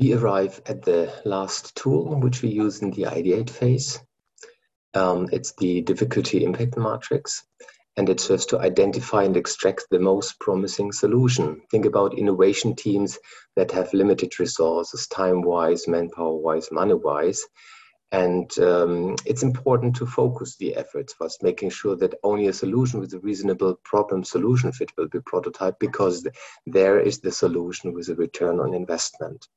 We arrive at the last tool, which we use in the ideate phase. Um, it's the difficulty impact matrix, and it serves to identify and extract the most promising solution. Think about innovation teams that have limited resources, time wise, manpower wise, money wise. And um, it's important to focus the efforts first, making sure that only a solution with a reasonable problem solution fit will be prototyped because there is the solution with a return on investment.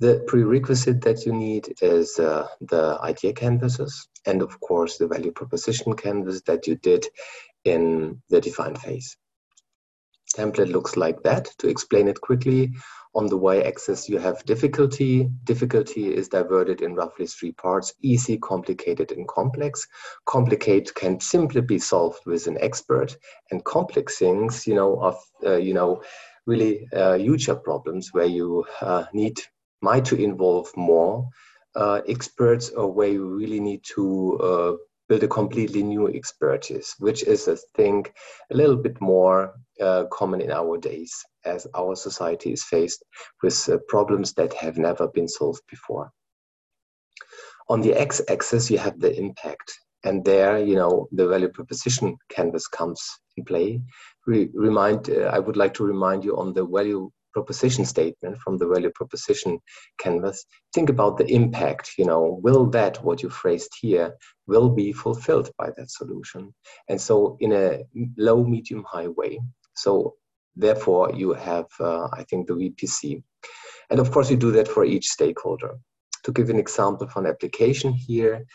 The prerequisite that you need is uh, the idea canvases and of course the value proposition canvas that you did in the define phase. Template looks like that. To explain it quickly, on the y-axis you have difficulty. Difficulty is diverted in roughly three parts, easy, complicated, and complex. Complicate can simply be solved with an expert, and complex things, you know, of, uh, you know, really uh, huge problems where you uh, need might to involve more uh, experts or where you really need to uh, build a completely new expertise, which is, I think, a little bit more uh, common in our days as our society is faced with uh, problems that have never been solved before. On the x-axis, you have the impact. And there, you know, the value proposition canvas comes in play. Re remind, uh, I would like to remind you on the value proposition statement from the value proposition canvas think about the impact you know will that what you phrased here will be fulfilled by that solution? And so in a low medium high way. So therefore you have uh, i think the vpc and of course you do that for each stakeholder. To give an example for an application here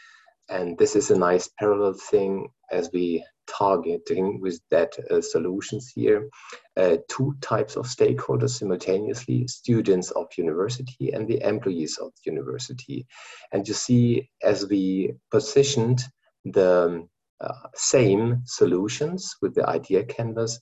and this is a nice parallel thing as we targeting with that uh, solutions here. Uh, two types of stakeholders simultaneously students of university and the employees of university. And you see as we positioned the uh, same solutions with the idea canvas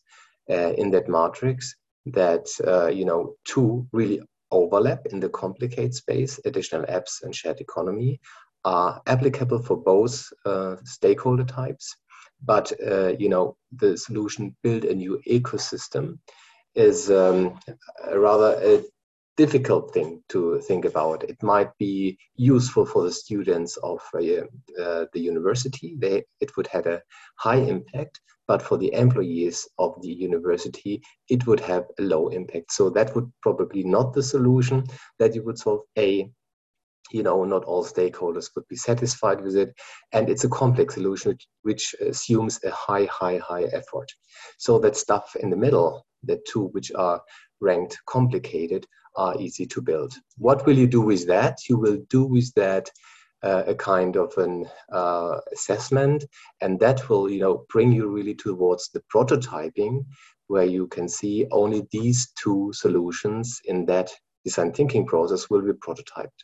uh, in that matrix that uh, you know two really overlap in the complicate space additional apps and shared economy are applicable for both uh, stakeholder types but uh, you know the solution build a new ecosystem is um, rather a difficult thing to think about. It might be useful for the students of uh, uh, the university. They, it would have a high impact, but for the employees of the university, it would have a low impact. So that would probably not the solution that you would solve a you know not all stakeholders would be satisfied with it. And it's a complex solution which, which assumes a high high high effort. So that stuff in the middle the two which are ranked complicated are easy to build. What will you do with that? You will do with that uh, a kind of an uh, assessment and that will you know bring you really towards the prototyping where you can see only these two solutions in that design thinking process will be prototyped